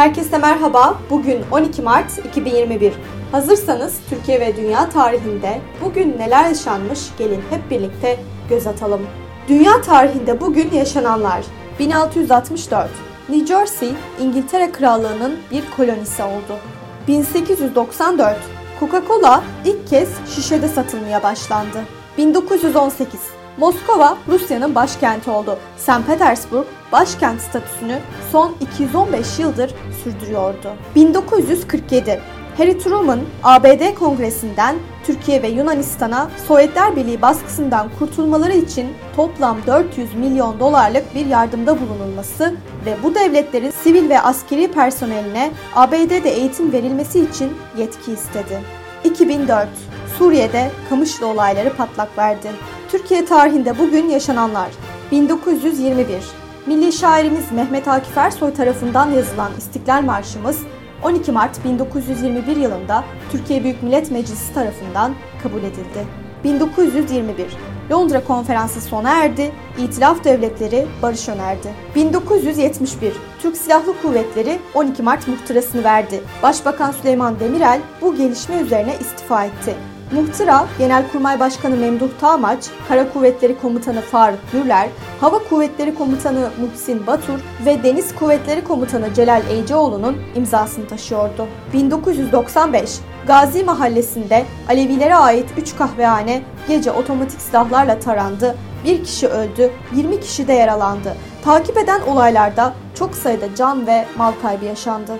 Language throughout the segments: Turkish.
Herkese merhaba. Bugün 12 Mart 2021. Hazırsanız Türkiye ve dünya tarihinde bugün neler yaşanmış gelin hep birlikte göz atalım. Dünya tarihinde bugün yaşananlar 1664 New Jersey, İngiltere Krallığı'nın bir kolonisi oldu. 1894 Coca-Cola ilk kez şişede satılmaya başlandı. 1918 Moskova Rusya'nın başkenti oldu. St. Petersburg başkent statüsünü son 215 yıldır sürdürüyordu. 1947 Harry Truman ABD Kongresi'nden Türkiye ve Yunanistan'a Sovyetler Birliği baskısından kurtulmaları için toplam 400 milyon dolarlık bir yardımda bulunulması ve bu devletlerin sivil ve askeri personeline ABD'de eğitim verilmesi için yetki istedi. 2004 Suriye'de Kamışlı olayları patlak verdi. Türkiye tarihinde bugün yaşananlar 1921 Milli şairimiz Mehmet Akif Ersoy tarafından yazılan İstiklal Marşımız 12 Mart 1921 yılında Türkiye Büyük Millet Meclisi tarafından kabul edildi. 1921 Londra Konferansı sona erdi, İtilaf Devletleri barış önerdi. 1971 Türk Silahlı Kuvvetleri 12 Mart muhtırasını verdi. Başbakan Süleyman Demirel bu gelişme üzerine istifa etti. Muhtıra, Genelkurmay Başkanı Memduh Tağmaç, Kara Kuvvetleri Komutanı Faruk Gürler, Hava Kuvvetleri Komutanı Muhsin Batur ve Deniz Kuvvetleri Komutanı Celal Eyceoğlu'nun imzasını taşıyordu. 1995 Gazi Mahallesi'nde Alevilere ait 3 kahvehane gece otomatik silahlarla tarandı. Bir kişi öldü, 20 kişi de yaralandı. Takip eden olaylarda çok sayıda can ve mal kaybı yaşandı.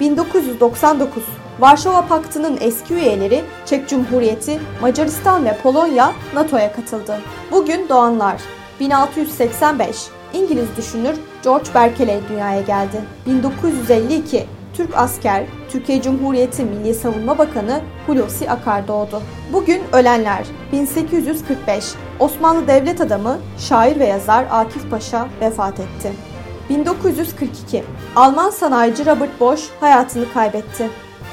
1999 Varşova Paktı'nın eski üyeleri Çek Cumhuriyeti, Macaristan ve Polonya NATO'ya katıldı. Bugün doğanlar 1685 İngiliz düşünür George Berkeley dünyaya geldi. 1952 Türk asker, Türkiye Cumhuriyeti Milli Savunma Bakanı Hulusi Akar doğdu. Bugün ölenler 1845 Osmanlı devlet adamı, şair ve yazar Akif Paşa vefat etti. 1942 Alman sanayici Robert Bosch hayatını kaybetti.